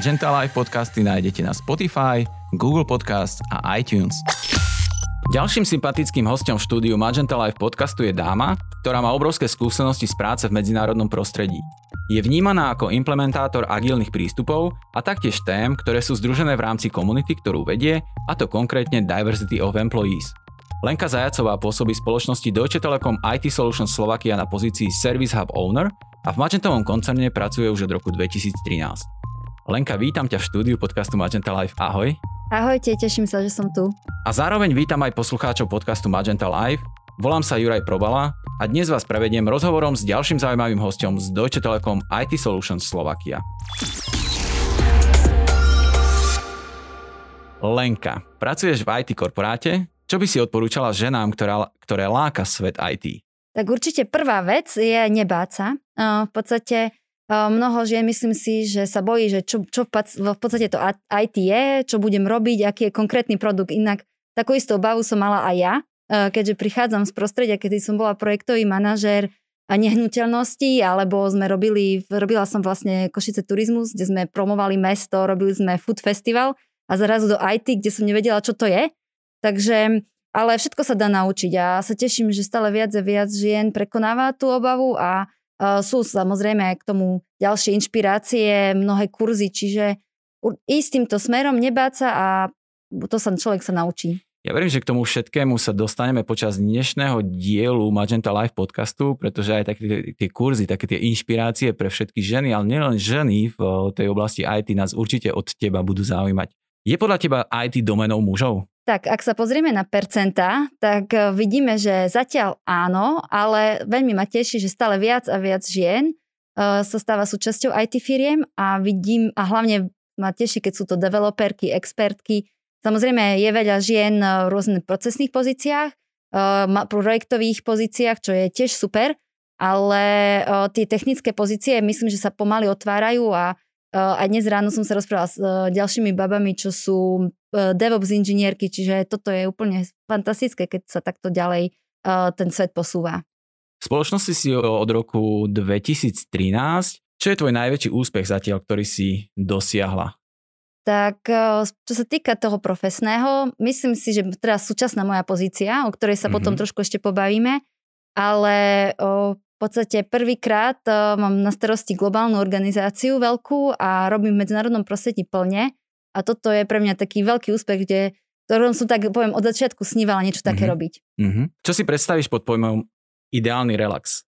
Magenta Live podcasty nájdete na Spotify, Google Podcast a iTunes. Ďalším sympatickým hostom v štúdiu Magenta Live podcastu je dáma, ktorá má obrovské skúsenosti z práce v medzinárodnom prostredí. Je vnímaná ako implementátor agilných prístupov a taktiež tém, ktoré sú združené v rámci komunity, ktorú vedie, a to konkrétne Diversity of Employees. Lenka Zajacová pôsobí spoločnosti Deutsche Telekom IT Solutions Slovakia na pozícii Service Hub Owner a v Magentovom koncerne pracuje už od roku 2013. Lenka, vítam ťa v štúdiu podcastu Magenta Live. Ahoj. Ahojte, teším sa, že som tu. A zároveň vítam aj poslucháčov podcastu Magenta Live. Volám sa Juraj Probala a dnes vás prevediem rozhovorom s ďalším zaujímavým hostom z Deutsche Telekom IT Solutions Slovakia. Lenka, pracuješ v IT korporáte? Čo by si odporúčala ženám, ktorá, ktoré láka svet IT? Tak určite prvá vec je nebáť sa. V podstate Mnoho žien myslím si, že sa bojí, že čo, čo v podstate to IT je, čo budem robiť, aký je konkrétny produkt. Inak takú istú obavu som mala aj ja, keďže prichádzam z prostredia, kedy som bola projektový manažér nehnuteľnosti, alebo sme robili, robila som vlastne Košice turizmus, kde sme promovali mesto, robili sme food festival a zrazu do IT, kde som nevedela, čo to je. Takže, ale všetko sa dá naučiť a sa teším, že stále viac a viac žien prekonáva tú obavu a sú samozrejme aj k tomu ďalšie inšpirácie, mnohé kurzy, čiže ísť týmto smerom, nebáť sa a to sa človek sa naučí. Ja verím, že k tomu všetkému sa dostaneme počas dnešného dielu Magenta Live podcastu, pretože aj také tie kurzy, také tie inšpirácie pre všetky ženy, ale nielen ženy v tej oblasti IT nás určite od teba budú zaujímať. Je podľa teba IT domenou mužov? Tak ak sa pozrieme na percentá, tak e, vidíme, že zatiaľ áno, ale veľmi ma teší, že stále viac a viac žien uh, sa stáva súčasťou IT firiem a vidím, a hlavne ma teší, keď sú to developerky, expertky. Samozrejme je veľa žien v rôznych procesných pozíciách, uh, projektových pozíciách, čo je tiež super, ale tie technické pozície myslím, že sa pomaly otvárajú a a dnes ráno som sa rozprávala s ďalšími babami, čo sú DevOps inžinierky, čiže toto je úplne fantastické, keď sa takto ďalej ten svet posúva. V spoločnosti si od roku 2013. Čo je tvoj najväčší úspech zatiaľ, ktorý si dosiahla? Tak čo sa týka toho profesného, myslím si, že teraz súčasná moja pozícia, o ktorej sa mm-hmm. potom trošku ešte pobavíme, ale o, v podstate prvýkrát mám na starosti globálnu organizáciu veľkú a robím v medzinárodnom prostredí plne a toto je pre mňa taký veľký úspech, kde, ktorom som tak poviem od začiatku snívala niečo také mm-hmm. robiť. Mm-hmm. Čo si predstavíš pod pojmom ideálny relax?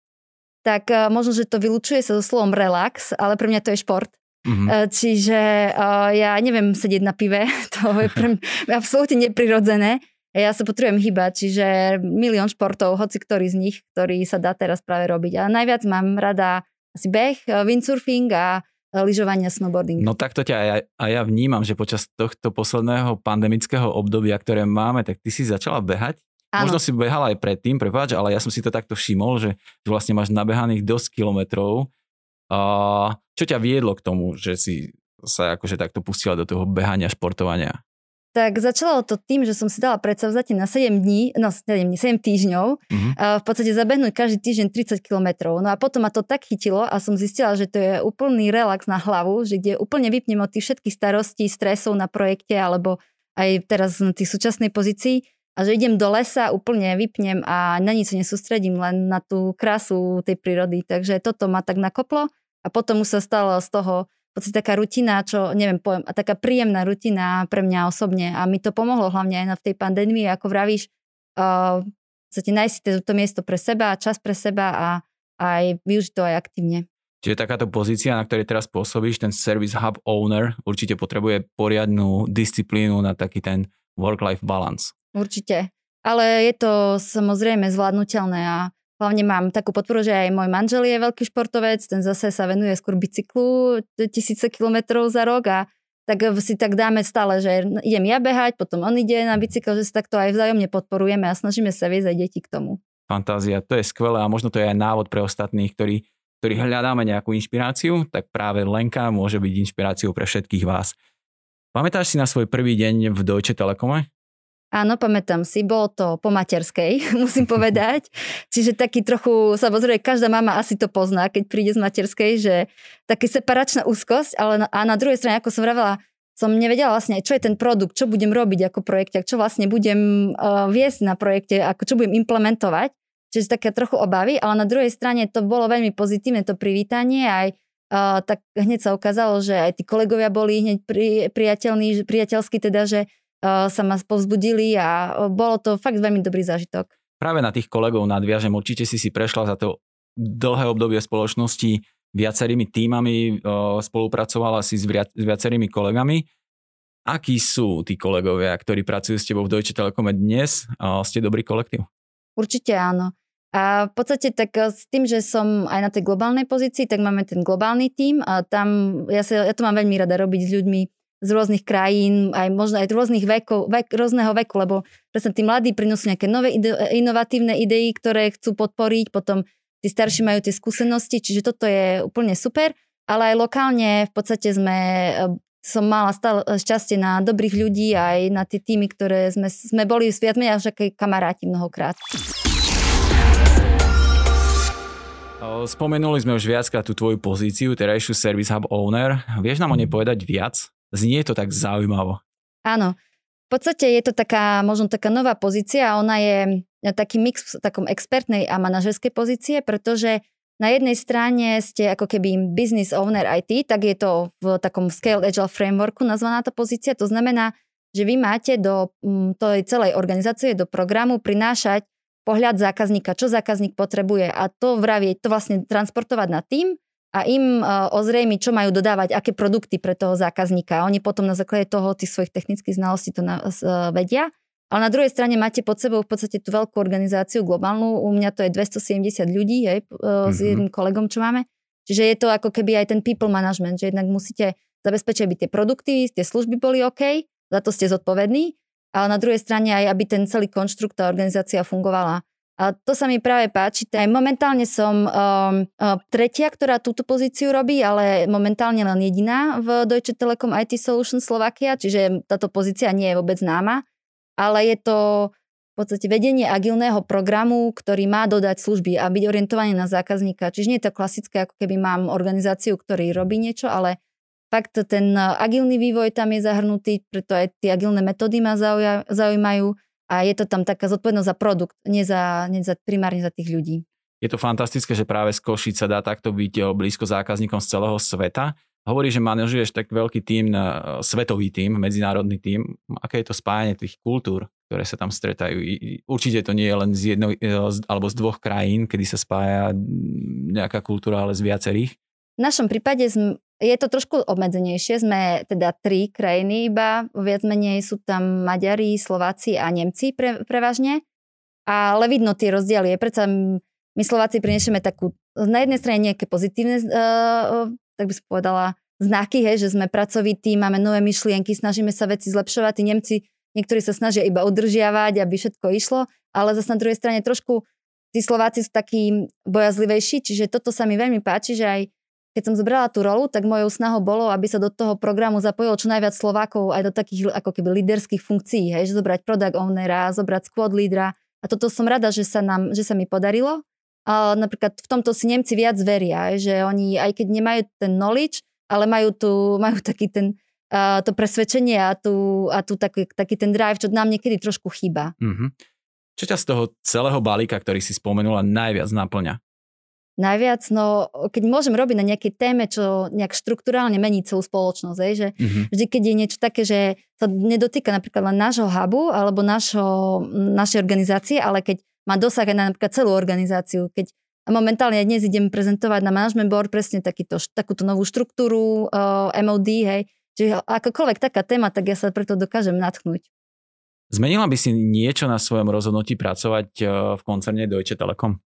Tak uh, možno, že to vylučuje sa so slovom relax, ale pre mňa to je šport. Mm-hmm. Uh, čiže uh, ja neviem sedieť na pive, to je pre mňa absolútne neprirodzené. Ja sa potrebujem hýbať, čiže milión športov, hoci ktorý z nich, ktorý sa dá teraz práve robiť. A najviac mám rada asi beh, windsurfing a lyžovania, snowboarding. No takto ťa aj, aj ja vnímam, že počas tohto posledného pandemického obdobia, ktoré máme, tak ty si začala behať. Áno. Možno si behala aj predtým, prepáč, ale ja som si to takto všimol, že, že vlastne máš nabehaných dosť kilometrov. A čo ťa viedlo k tomu, že si sa akože takto pustila do toho behania, športovania? Tak začalo to tým, že som si dala predsavzatie na 7 dní, no 7 dní, 7 týždňov, mm-hmm. a v podstate zabehnúť každý týždeň 30 km. No a potom ma to tak chytilo a som zistila, že to je úplný relax na hlavu, že kde úplne vypnem od tých všetkých starostí, stresov na projekte alebo aj teraz na tých súčasnej pozícii a že idem do lesa, úplne vypnem a na nič nesústredím, len na tú krásu tej prírody. Takže toto ma tak nakoplo a potom už sa stalo z toho podstate taká rutina, čo neviem, poviem, a taká príjemná rutina pre mňa osobne a mi to pomohlo hlavne aj na v tej pandémii, ako vravíš, uh, podstate nájsť si to miesto pre seba, čas pre seba a aj využiť to aj aktívne. Čiže takáto pozícia, na ktorej teraz pôsobíš, ten Service Hub Owner, určite potrebuje poriadnu disciplínu na taký ten work-life balance. Určite. Ale je to samozrejme zvládnutelné a Hlavne mám takú podporu, že aj môj manžel je veľký športovec, ten zase sa venuje skôr bicyklu tisíce kilometrov za rok a tak si tak dáme stále, že idem ja behať, potom on ide na bicykel, že sa takto aj vzájomne podporujeme a snažíme sa viesť aj deti k tomu. Fantázia, to je skvelé a možno to je aj návod pre ostatných, ktorí, ktorí hľadáme nejakú inšpiráciu, tak práve Lenka môže byť inšpiráciou pre všetkých vás. Pamätáš si na svoj prvý deň v Deutsche Telekome? Áno, pamätám si, bolo to po materskej, musím povedať. Čiže taký trochu, samozrejme, každá mama asi to pozná, keď príde z materskej, že taký separačná úzkosť, ale na, a na druhej strane, ako som vravela, som nevedela vlastne, čo je ten produkt, čo budem robiť ako projekte, čo vlastne budem uh, viesť na projekte, ako čo budem implementovať. Čiže také trochu obavy, ale na druhej strane to bolo veľmi pozitívne to privítanie aj uh, tak hneď sa ukázalo, že aj tí kolegovia boli hneď pri, priateľní, priateľskí teda, že sa ma povzbudili a bolo to fakt veľmi dobrý zážitok. Práve na tých kolegov nadviažem, určite si si prešla za to dlhé obdobie spoločnosti viacerými týmami, uh, spolupracovala si s, s viacerými kolegami. Akí sú tí kolegovia, ktorí pracujú s tebou v Deutsche Telekome dnes? Ste dobrý kolektív? Určite áno. A v podstate tak s tým, že som aj na tej globálnej pozícii, tak máme ten globálny tím a tam ja, sa, ja to mám veľmi rada robiť s ľuďmi z rôznych krajín, aj možno aj z rôznych vekov, vek, rôzneho veku, lebo presne tí mladí prinosú nejaké nové ide, inovatívne idei, ktoré chcú podporiť, potom tí starší majú tie skúsenosti, čiže toto je úplne super, ale aj lokálne v podstate sme eh, som mala stále šťastie na dobrých ľudí aj na tie týmy, ktoré sme, sme boli viac menej až kamaráti mnohokrát. Spomenuli sme už viackrát tú tvoju pozíciu, terajšiu Service Hub Owner. Vieš nám o nej povedať viac? Znie to tak zaujímavo. Áno. V podstate je to taká, možno taká nová pozícia. Ona je taký mix takom expertnej a manažerskej pozície, pretože na jednej strane ste ako keby business owner IT, tak je to v takom Scale Agile frameworku nazvaná tá pozícia. To znamená, že vy máte do tej celej organizácie, do programu prinášať pohľad zákazníka, čo zákazník potrebuje a to vravie, to vlastne transportovať na tým a im uh, ozrejmi, čo majú dodávať, aké produkty pre toho zákazníka. Oni potom na základe toho, tých svojich technických znalostí to na, uh, vedia. Ale na druhej strane máte pod sebou v podstate tú veľkú organizáciu globálnu. U mňa to je 270 ľudí, hej, mm-hmm. s mhm. jedným kolegom, čo máme. Čiže je to ako keby aj ten people management, že jednak musíte zabezpečiť, aby tie produkty, tie služby boli OK, za to ste zodpovední ale na druhej strane aj, aby ten celý konštrukt, tá organizácia fungovala. A to sa mi práve páči. Aj momentálne som um, uh, tretia, ktorá túto pozíciu robí, ale momentálne len jediná v Deutsche Telekom IT Solutions Slovakia, čiže táto pozícia nie je vôbec známa, ale je to v podstate vedenie agilného programu, ktorý má dodať služby a byť orientovaný na zákazníka. Čiže nie je to klasické, ako keby mám organizáciu, ktorý robí niečo, ale fakt ten agilný vývoj tam je zahrnutý, preto aj tie agilné metódy ma zaujímajú a je to tam taká zodpovednosť za produkt, nie, za, nie za, primárne za tých ľudí. Je to fantastické, že práve z Košic sa dá takto byť e, blízko zákazníkom z celého sveta. Hovorí, že manažuješ tak veľký tým, e, svetový tým, medzinárodný tým. Aké je to spájanie tých kultúr, ktoré sa tam stretajú? Určite to nie je len z jedno, alebo z dvoch krajín, kedy sa spája nejaká kultúra, ale z viacerých. V našom prípade je to trošku obmedzenejšie. Sme teda tri krajiny iba, viac menej sú tam Maďari, Slováci a Nemci pre, prevažne. Ale vidno tie rozdiely. Je predsa my Slováci prinesieme takú, na jednej strane nejaké pozitívne, uh, tak by som povedala, znaky, hej, že sme pracovití, máme nové myšlienky, snažíme sa veci zlepšovať. Tí Nemci, niektorí sa snažia iba udržiavať, aby všetko išlo, ale zase na druhej strane trošku tí Slováci sú takí bojazlivejší, čiže toto sa mi veľmi páči, že aj keď som zobrala tú rolu, tak mojou snahou bolo, aby sa do toho programu zapojilo čo najviac Slovákov aj do takých ako keby líderských funkcií, hej, že zobrať product ownera, zobrať squad lídra. A toto som rada, že sa, nám, že sa mi podarilo. A napríklad v tomto si Nemci viac veria, že oni, aj keď nemajú ten knowledge, ale majú, tu, majú taký ten, uh, to presvedčenie a, tu, a tu taký, taký ten drive, čo nám niekedy trošku chýba. Mm-hmm. Čo ťa z toho celého balíka, ktorý si spomenula, najviac naplňa? Najviac, no keď môžem robiť na nejakej téme, čo nejak štruktúrálne mení celú spoločnosť, aj, že mm-hmm. vždy, keď je niečo také, že sa nedotýka napríklad len nášho hubu alebo našo, našej organizácie, ale keď má dosah aj na napríklad celú organizáciu, keď momentálne ja dnes idem prezentovať na management board presne takýto, takúto novú štruktúru uh, MOD, hej, čiže akokoľvek taká téma, tak ja sa preto dokážem natchnúť. Zmenila by si niečo na svojom rozhodnutí pracovať v koncerne Deutsche Telekom?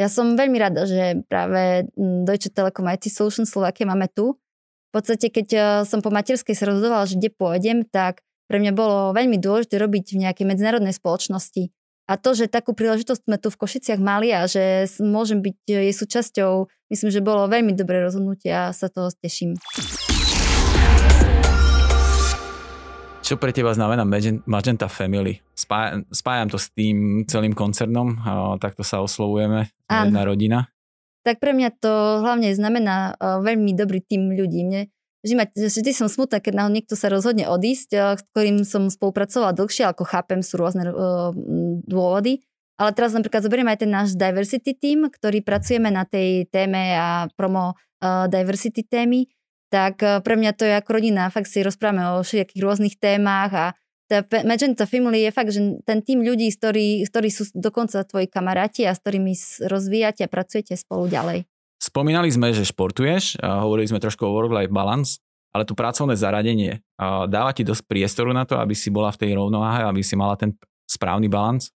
Ja som veľmi rada, že práve mm, Deutsche Telekom IT Solutions Slovakia máme tu. V podstate, keď e, som po materskej sa rozhodovala, že kde pôjdem, tak pre mňa bolo veľmi dôležité robiť v nejakej medzinárodnej spoločnosti. A to, že takú príležitosť sme tu v Košiciach mali a že môžem byť jej súčasťou, myslím, že bolo veľmi dobré rozhodnutie a sa toho teším. Čo pre teba znamená Magenta Family? Spájam, spájam to s tým celým koncernom, takto sa oslovujeme, jedna rodina. Tak pre mňa to hlavne znamená veľmi dobrý tým ľudí. Mne vždy, ma, vždy som smutná, keď niekto sa rozhodne odísť, s ktorým som spolupracovala dlhšie, ako chápem, sú rôzne dôvody. Ale teraz napríklad zoberieme aj ten náš diversity team, ktorý pracujeme na tej téme a promo diversity témy tak eh, pre mňa to je ako rodina, fakt si rozprávame o všetkých rôznych témach a tá Magenta Family je fakt, že ten tým ľudí, ktorí, ktorí sú dokonca tvoji kamaráti a s ktorými rozvíjate a pracujete spolu ďalej. Spomínali sme, že športuješ, a hovorili sme trošku o work-life balance, ale tu pracovné zaradenie dáva ti dosť priestoru na to, aby si bola v tej rovnováhe, aby si mala ten správny balans?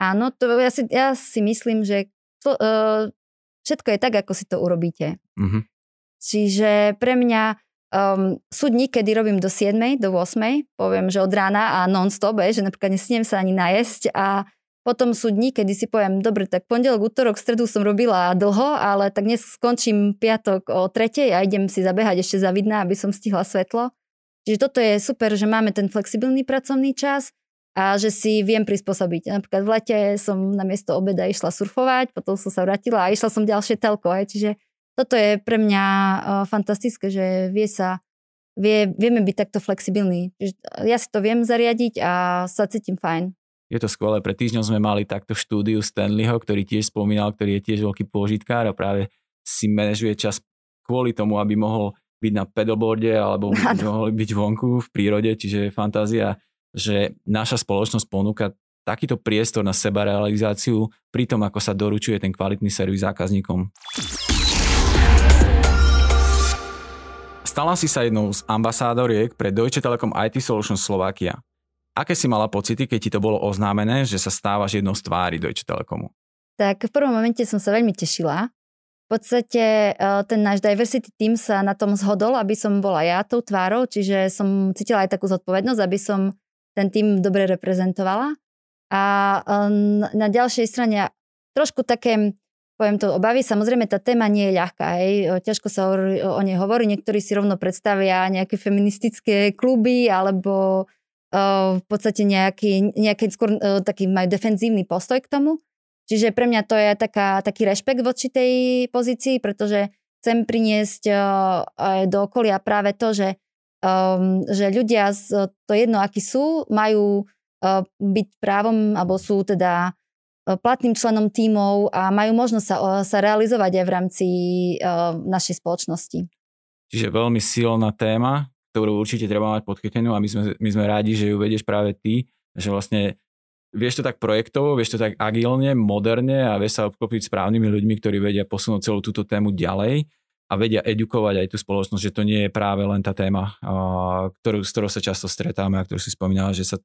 Áno, to ja si, ja si myslím, že to, uh, všetko je tak, ako si to urobíte. Uh-huh. Čiže pre mňa um, sú dní, kedy robím do 7, do 8, poviem, že od rána a non-stop, že napríklad nesniem sa ani najesť a potom sú dní, kedy si poviem, dobre, tak pondelok, útorok, stredu som robila dlho, ale tak dnes skončím piatok o tretej a idem si zabehať ešte za vidna, aby som stihla svetlo. Čiže toto je super, že máme ten flexibilný pracovný čas a že si viem prispôsobiť. Napríklad v lete som na miesto obeda išla surfovať, potom som sa vrátila a išla som ďalšie telko. Čiže toto je pre mňa fantastické, že vie sa, vie, vieme byť takto flexibilní. Ja si to viem zariadiť a sa cítim fajn. Je to skvelé. Pre týždňom sme mali takto štúdiu Stanleyho, ktorý tiež spomínal, ktorý je tiež veľký pôžitkár a práve si manažuje čas kvôli tomu, aby mohol byť na pedalboarde alebo mohol byť vonku v prírode, čiže fantázia, že naša spoločnosť ponúka takýto priestor na sebarealizáciu pri tom, ako sa doručuje ten kvalitný servis zákazníkom. Stala si sa jednou z ambasádoriek pre Deutsche Telekom IT Solutions Slovakia. Aké si mala pocity, keď ti to bolo oznámené, že sa stávaš jednou z tvári Deutsche Telekomu? Tak v prvom momente som sa veľmi tešila. V podstate e, ten náš diversity team sa na tom zhodol, aby som bola ja tou tvárou, čiže som cítila aj takú zodpovednosť, aby som ten tým dobre reprezentovala. A e, na ďalšej strane trošku také poviem to, obavy. Samozrejme, tá téma nie je ľahká. Hej. Ťažko sa o, o nej hovorí. Niektorí si rovno predstavia nejaké feministické kluby alebo uh, v podstate nejaký, nejaký skôr uh, taký majú defenzívny postoj k tomu. Čiže pre mňa to je taká, taký rešpekt voči tej pozícii, pretože chcem priniesť uh, do okolia práve to, že, um, že ľudia, z, to jedno, akí sú, majú uh, byť právom, alebo sú teda platným členom tímov a majú možnosť sa, sa realizovať aj v rámci uh, našej spoločnosti. Čiže veľmi silná téma, ktorú určite treba mať podchytenú a my sme, my sme rádi, že ju vedieš práve ty, že vlastne vieš to tak projektovo, vieš to tak agilne, moderne a vieš sa obklopiť správnymi ľuďmi, ktorí vedia posunúť celú túto tému ďalej a vedia edukovať aj tú spoločnosť, že to nie je práve len tá téma, ktorú, s ktorou sa často stretáme a ktorú si spomínala, že sa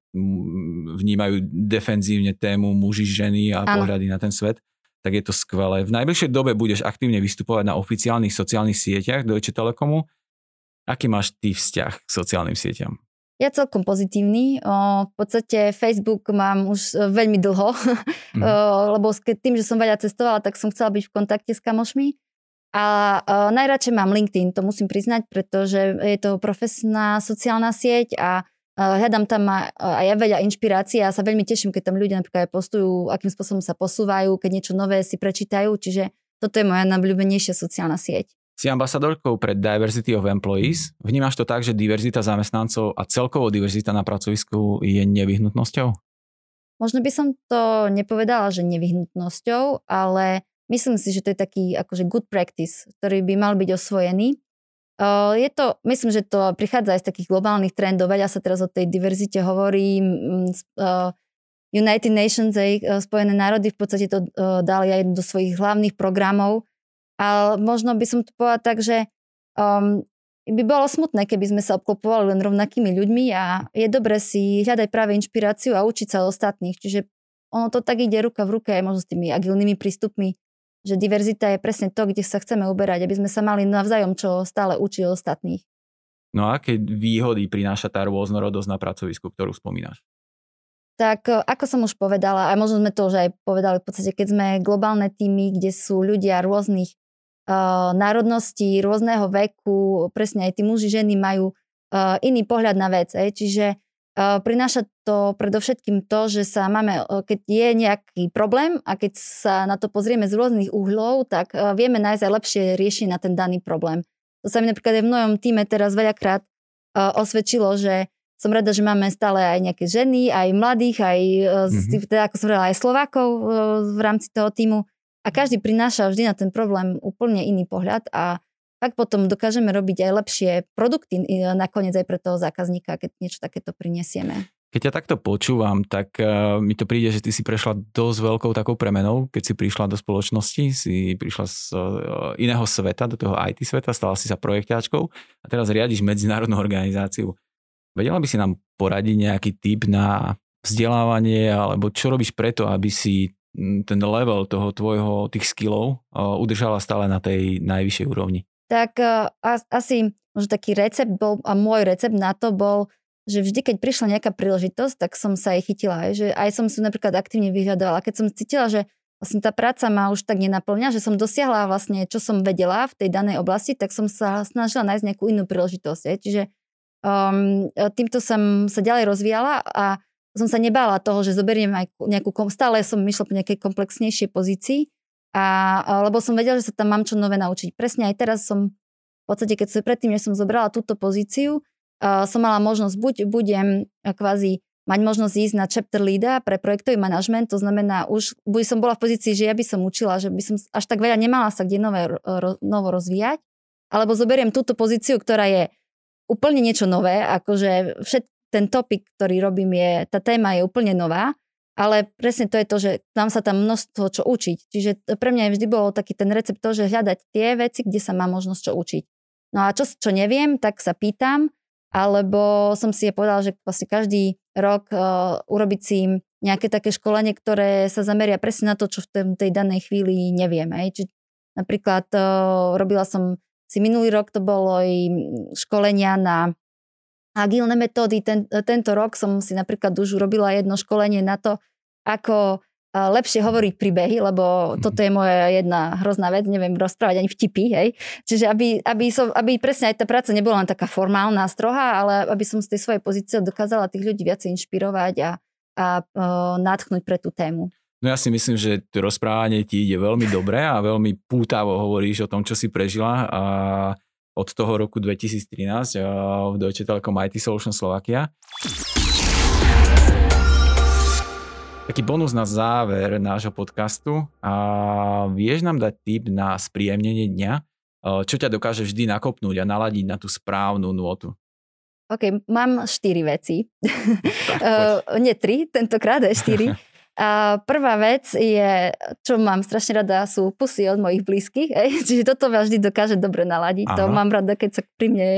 vnímajú defenzívne tému muži, ženy a ano. pohľady na ten svet tak je to skvelé. V najbližšej dobe budeš aktívne vystupovať na oficiálnych sociálnych sieťach Deutsche Telekomu. Aký máš ty vzťah k sociálnym sieťam? Ja celkom pozitívny. O, v podstate Facebook mám už e, veľmi dlho, mm. o, lebo tým, že som veľa cestovala, tak som chcela byť v kontakte s kamošmi. A uh, najradšej mám LinkedIn, to musím priznať, pretože je to profesná sociálna sieť a hľadám tam aj, aj veľa inšpirácií a sa veľmi teším, keď tam ľudia napríklad aj postujú, akým spôsobom sa posúvajú, keď niečo nové si prečítajú, čiže toto je moja najobľúbenejšia sociálna sieť. Si ambasadorkou pre Diversity of Employees. Vnímaš to tak, že diverzita zamestnancov a celkovo diverzita na pracovisku je nevyhnutnosťou? Možno by som to nepovedala, že nevyhnutnosťou, ale Myslím si, že to je taký akože good practice, ktorý by mal byť osvojený. Je to, myslím, že to prichádza aj z takých globálnych trendov. Veľa sa teraz o tej diverzite hovorí. United Nations, aj Spojené národy v podstate to dali aj do svojich hlavných programov. Ale možno by som to povedala tak, že um, by bolo smutné, keby sme sa obklopovali len rovnakými ľuďmi a je dobre si hľadať práve inšpiráciu a učiť sa od ostatných. Čiže ono to tak ide ruka v ruke aj možno s tými agilnými prístupmi že diverzita je presne to, kde sa chceme uberať, aby sme sa mali navzájom čo stále učiť ostatných. No a aké výhody prináša tá rôznorodosť na pracovisku, ktorú spomínaš? Tak e, ako som už povedala, a možno sme to už aj povedali v podstate, keď sme globálne týmy, kde sú ľudia rôznych uh, národností, rôzneho veku, presne aj tí muži, ženy majú uh, iný pohľad na vec. Ej. Čiže prináša to predovšetkým to, že sa máme, keď je nejaký problém a keď sa na to pozrieme z rôznych uhlov, tak vieme nájsť aj lepšie riešenie na ten daný problém. To sa mi napríklad aj v mojom týme teraz veľakrát osvedčilo, že som rada, že máme stále aj nejaké ženy, aj mladých, aj, mm-hmm. teda, ako som povedala, aj Slovákov v rámci toho týmu. A každý prináša vždy na ten problém úplne iný pohľad a tak potom dokážeme robiť aj lepšie produkty nakoniec aj pre toho zákazníka, keď niečo takéto prinesieme. Keď ťa takto počúvam, tak uh, mi to príde, že ty si prešla dosť veľkou takou premenou, keď si prišla do spoločnosti, si prišla z uh, iného sveta, do toho IT sveta, stala si sa projekťáčkou a teraz riadiš medzinárodnú organizáciu. Vedela by si nám poradiť nejaký tip na vzdelávanie, alebo čo robíš preto, aby si ten level toho tvojho, tých skillov udržala stále na tej najvyššej úrovni? Tak uh, asi možno taký recept bol, a môj recept na to bol, že vždy, keď prišla nejaká príležitosť, tak som sa jej chytila. Aj, že aj som si napríklad aktívne vyhľadovala. Keď som cítila, že vlastne tá práca ma už tak nenaplňa, že som dosiahla vlastne, čo som vedela v tej danej oblasti, tak som sa snažila nájsť nejakú inú príležitosť. Aj. Čiže um, týmto som sa ďalej rozvíjala a som sa nebála toho, že zoberiem aj nejakú, stále som myšla po nejakej komplexnejšej pozícii a, lebo som vedela, že sa tam mám čo nové naučiť. Presne aj teraz som, v podstate keď som predtým, než som zobrala túto pozíciu, uh, som mala možnosť, buď budem kvázi mať možnosť ísť na chapter leada pre projektový manažment, to znamená už, buď som bola v pozícii, že ja by som učila, že by som až tak veľa nemala sa kde nové, ro, novo rozvíjať, alebo zoberiem túto pozíciu, ktorá je úplne niečo nové, akože všet, ten topik, ktorý robím je, tá téma je úplne nová ale presne to je to, že nám sa tam množstvo čo učiť. Čiže pre mňa vždy bolo taký ten recept to, že hľadať tie veci, kde sa má možnosť čo učiť. No a čo, čo neviem, tak sa pýtam, alebo som si je povedala, že vlastne každý rok uh, urobiť si nejaké také školenie, ktoré sa zameria presne na to, čo v tej, tej danej chvíli neviem. Hej. Napríklad uh, robila som si minulý rok, to bolo i školenia na agilné metódy. Ten, tento rok som si napríklad už urobila jedno školenie na to, ako lepšie hovoriť príbehy, lebo mm. toto je moja jedna hrozná vec, neviem rozprávať ani vtipy, hej. Čiže aby, aby, som, aby presne aj tá práca nebola len taká formálna, strohá, ale aby som z tej svojej pozície dokázala tých ľudí viacej inšpirovať a, a uh, natchnúť pre tú tému. No ja si myslím, že to rozprávanie ti ide veľmi dobre a veľmi pútavo hovoríš o tom, čo si prežila a od toho roku 2013 v Deutsche Telekom IT Solution Slovakia. Taký bonus na záver nášho podcastu. A vieš nám dať tip na spríjemnenie dňa? Čo ťa dokáže vždy nakopnúť a naladiť na tú správnu nôtu? OK, mám štyri veci. Tak, Nie tri, tentokrát aj štyri. A prvá vec je, čo mám strašne rada, sú pusy od mojich blízkych. Ej. Čiže toto ma vždy dokáže dobre naladiť. Aha. To mám rada, keď sa pri mne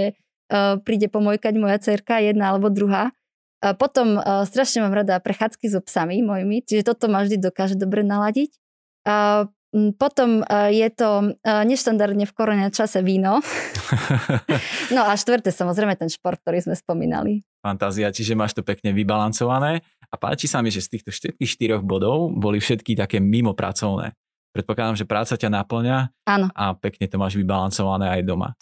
uh, príde pomojkať moja cerka, jedna alebo druhá. Potom uh, strašne mám rada prechádzky so psami mojimi, čiže toto ma vždy dokáže dobre naladiť. Potom uh, je to uh, neštandardne v korone čase víno. no a štvrté samozrejme ten šport, ktorý sme spomínali. Fantázia, čiže máš to pekne vybalancované. A páči sa mi, že z týchto všetkých štyroch bodov boli všetky také mimo pracovné. Predpokladám, že práca ťa naplňa Áno. a pekne to máš vybalancované aj doma.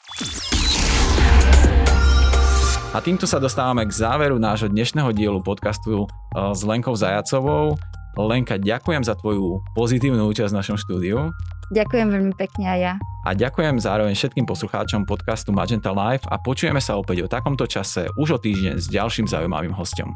A týmto sa dostávame k záveru nášho dnešného dielu podcastu eh, s Lenkou Zajacovou. Lenka, ďakujem za tvoju pozitívnu účasť v našom štúdiu. Ďakujem veľmi pekne aj ja. A ďakujem zároveň všetkým poslucháčom podcastu Magenta Live a počujeme sa opäť o takomto čase už o týždeň s ďalším zaujímavým hostom.